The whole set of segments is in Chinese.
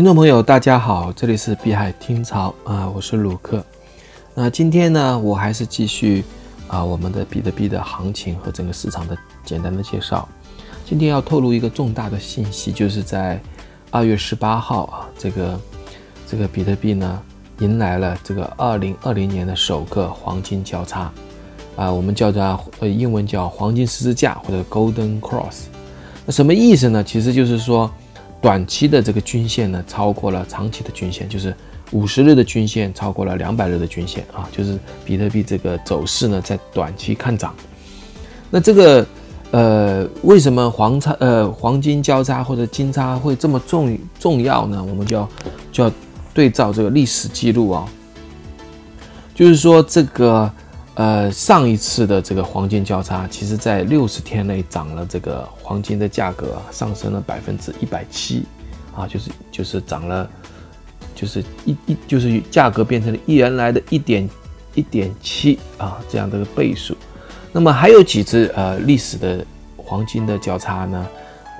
听众朋友，大家好，这里是碧海听潮啊，我是鲁克。那今天呢，我还是继续啊我们的比特币的行情和整个市场的简单的介绍。今天要透露一个重大的信息，就是在二月十八号啊，这个这个比特币呢迎来了这个二零二零年的首个黄金交叉啊，我们叫做呃英文叫黄金十字架或者 Golden Cross。那什么意思呢？其实就是说。短期的这个均线呢，超过了长期的均线，就是五十日的均线超过了两百日的均线啊，就是比特币这个走势呢，在短期看涨。那这个呃，为什么黄叉呃黄金交叉或者金叉会这么重重要呢？我们就要就要对照这个历史记录啊，就是说这个。呃，上一次的这个黄金交叉，其实在六十天内涨了这个黄金的价格上升了百分之一百七，啊，就是就是涨了，就是一一就是价格变成了一原来的一点一点七啊这样的个倍数。那么还有几次呃历史的黄金的交叉呢？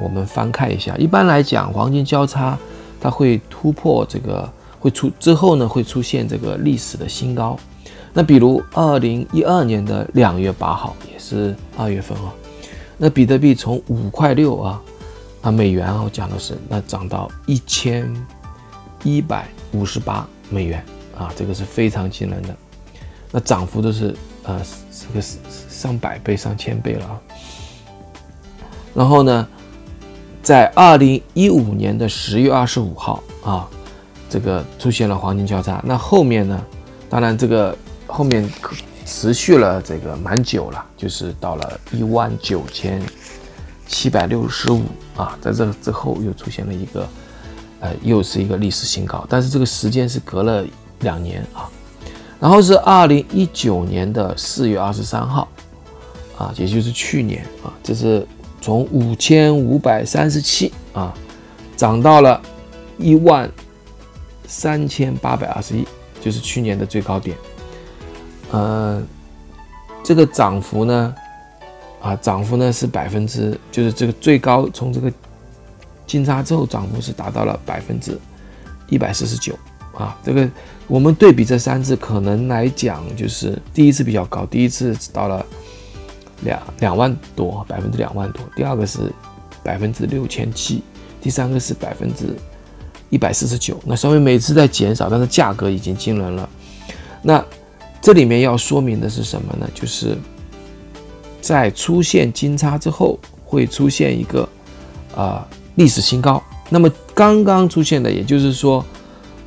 我们翻看一下，一般来讲，黄金交叉它会突破这个会出之后呢，会出现这个历史的新高。那比如二零一二年的两月八号，也是二月份啊，那比特币从五块六啊啊美元啊，我讲的是那涨到一千一百五十八美元啊，这个是非常惊人的，那涨幅都是呃这个上百倍、上千倍了啊。然后呢，在二零一五年的十月二十五号啊，这个出现了黄金交叉，那后面呢，当然这个。后面持续了这个蛮久了，就是到了一万九千七百六十五啊，在这之后又出现了一个，呃，又是一个历史新高，但是这个时间是隔了两年啊，然后是二零一九年的四月二十三号啊，也就是去年啊，这是从五千五百三十七啊，涨到了一万三千八百二十一，就是去年的最高点。呃，这个涨幅呢，啊，涨幅呢是百分之，就是这个最高从这个金叉之后涨幅是达到了百分之一百四十九啊。这个我们对比这三次，可能来讲就是第一次比较高，第一次到了两两万多，百分之两万多；第二个是百分之六千七，第三个是百分之一百四十九。那稍微每次在减少，但是价格已经惊人了。那这里面要说明的是什么呢？就是在出现金叉之后，会出现一个啊历史新高。那么刚刚出现的，也就是说，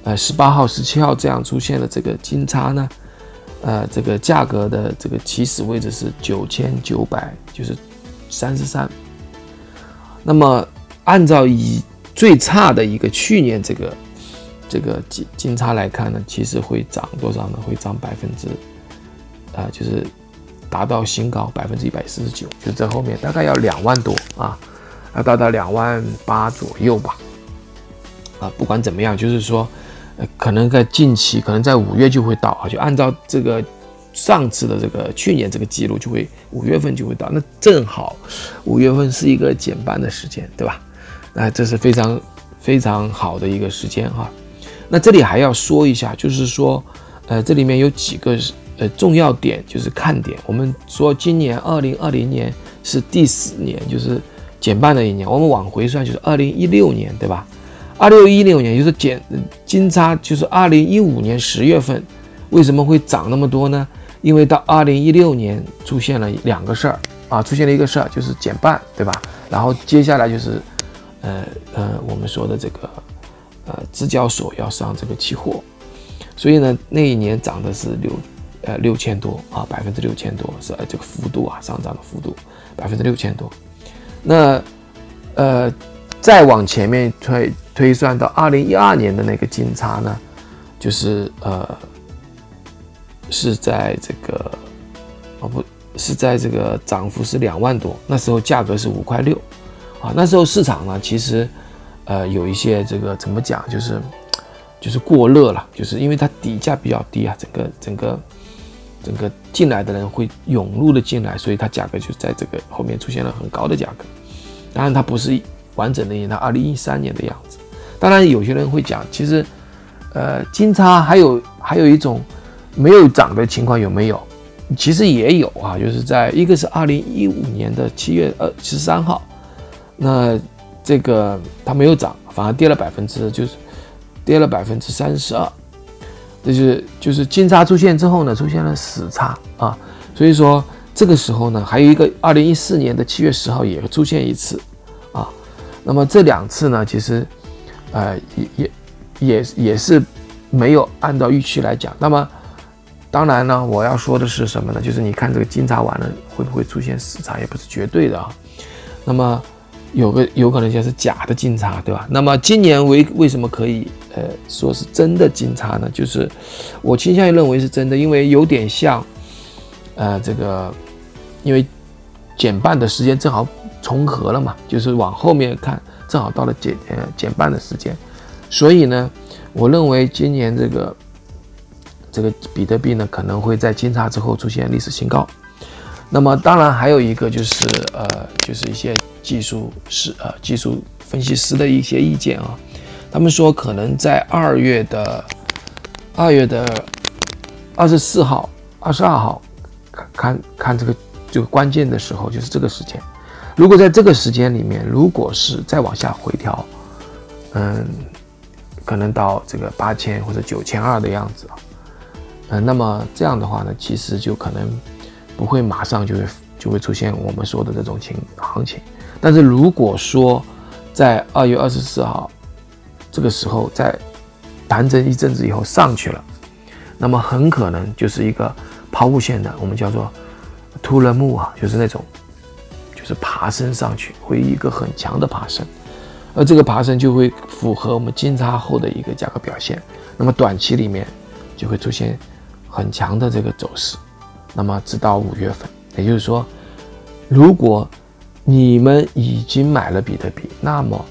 呃，十八号、十七号这样出现的这个金叉呢，呃，这个价格的这个起始位置是九千九百，就是三十三。那么按照以最差的一个去年这个。这个金金叉来看呢，其实会涨多少呢？会涨百分之，啊，就是达到新高百分之一百四十九，就在后面大概要两万多啊，要达到两万八左右吧。啊，不管怎么样，就是说，呃，可能在近期，可能在五月就会到啊，就按照这个上次的这个去年这个记录，就会五月份就会到，那正好五月份是一个减半的时间，对吧？那这是非常非常好的一个时间哈。那这里还要说一下，就是说，呃，这里面有几个呃重要点，就是看点。我们说今年二零二零年是第四年，就是减半的一年。我们往回算，就是二零一六年，对吧？二六一六年就是减金叉，就是二零一五年十月份，为什么会涨那么多呢？因为到二零一六年出现了两个事儿啊，出现了一个事儿就是减半，对吧？然后接下来就是，呃呃，我们说的这个。呃，支交所要上这个期货，所以呢，那一年涨的是六，呃，六千多啊，百分之六千多是这个幅度啊，上涨的幅度百分之六千多。那呃，再往前面推推算到二零一二年的那个金叉呢，就是呃，是在这个哦不是在这个涨幅是两万多，那时候价格是五块六啊，那时候市场呢其实。呃，有一些这个怎么讲，就是就是过热了，就是因为它底价比较低啊，整个整个整个进来的人会涌入的进来，所以它价格就在这个后面出现了很高的价格。当然，它不是完整的，它二零一三年的样子，当然，有些人会讲，其实，呃，金叉还有还有一种没有涨的情况有没有？其实也有啊，就是在一个是二零一五年的七月二十三号，那这个它没有涨，反而跌了百分之就是跌了百分之三十二，这就是就是金叉出现之后呢，出现了死叉啊，所以说这个时候呢，还有一个二零一四年的七月十号也出现一次啊，那么这两次呢，其实。呃，也也也也是没有按照预期来讲。那么，当然呢，我要说的是什么呢？就是你看这个金叉完了会不会出现死叉，也不是绝对的啊。那么有个有可能就是假的金叉，对吧？那么今年为为什么可以呃说是真的金叉呢？就是我倾向于认为是真的，因为有点像呃这个，因为减半的时间正好重合了嘛，就是往后面看。正好到了减呃减半的时间，所以呢，我认为今年这个这个比特币呢可能会在金叉之后出现历史新高。那么当然还有一个就是呃就是一些技术师呃技术分析师的一些意见啊，他们说可能在二月的二月的二十四号、二十二号看看看这个这个关键的时候，就是这个时间。如果在这个时间里面，如果是再往下回调，嗯，可能到这个八千或者九千二的样子啊，嗯，那么这样的话呢，其实就可能不会马上就会就会出现我们说的这种情行情。但是如果说在二月二十四号这个时候在盘整一阵子以后上去了，那么很可能就是一个抛物线的，我们叫做突了木啊，就是那种。就是爬升上去，会一个很强的爬升，而这个爬升就会符合我们金叉后的一个价格表现。那么短期里面就会出现很强的这个走势。那么直到五月份，也就是说，如果你们已经买了比特币，那么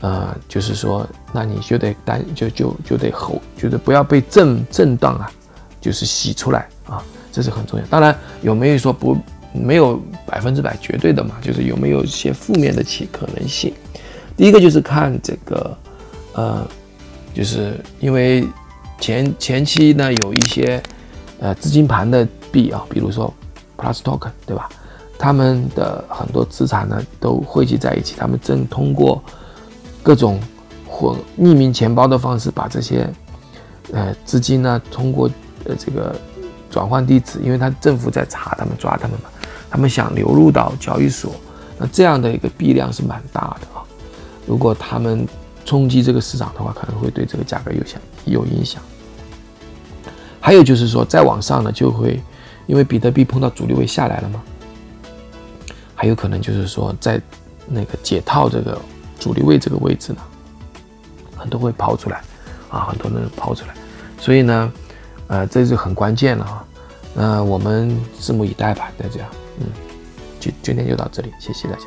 呃，就是说，那你就得担就就就得吼，就是不要被震震荡啊，就是洗出来啊，这是很重要。当然，有没有说不？没有百分之百绝对的嘛，就是有没有一些负面的其可能性。第一个就是看这个，呃，就是因为前前期呢有一些呃资金盘的币啊，比如说 Plus Token 对吧？他们的很多资产呢都汇集在一起，他们正通过各种混匿名钱包的方式把这些呃资金呢通过呃这个转换地址，因为他政府在查他们抓他们嘛。他们想流入到交易所，那这样的一个币量是蛮大的啊。如果他们冲击这个市场的话，可能会对这个价格有响有影响。还有就是说，再往上呢，就会因为比特币碰到阻力位下来了嘛，还有可能就是说，在那个解套这个阻力位这个位置呢，很多会抛出来啊，很多人抛出来，所以呢，呃，这就很关键了啊。那我们拭目以待吧，大家。嗯，就今天就到这里，谢谢大家。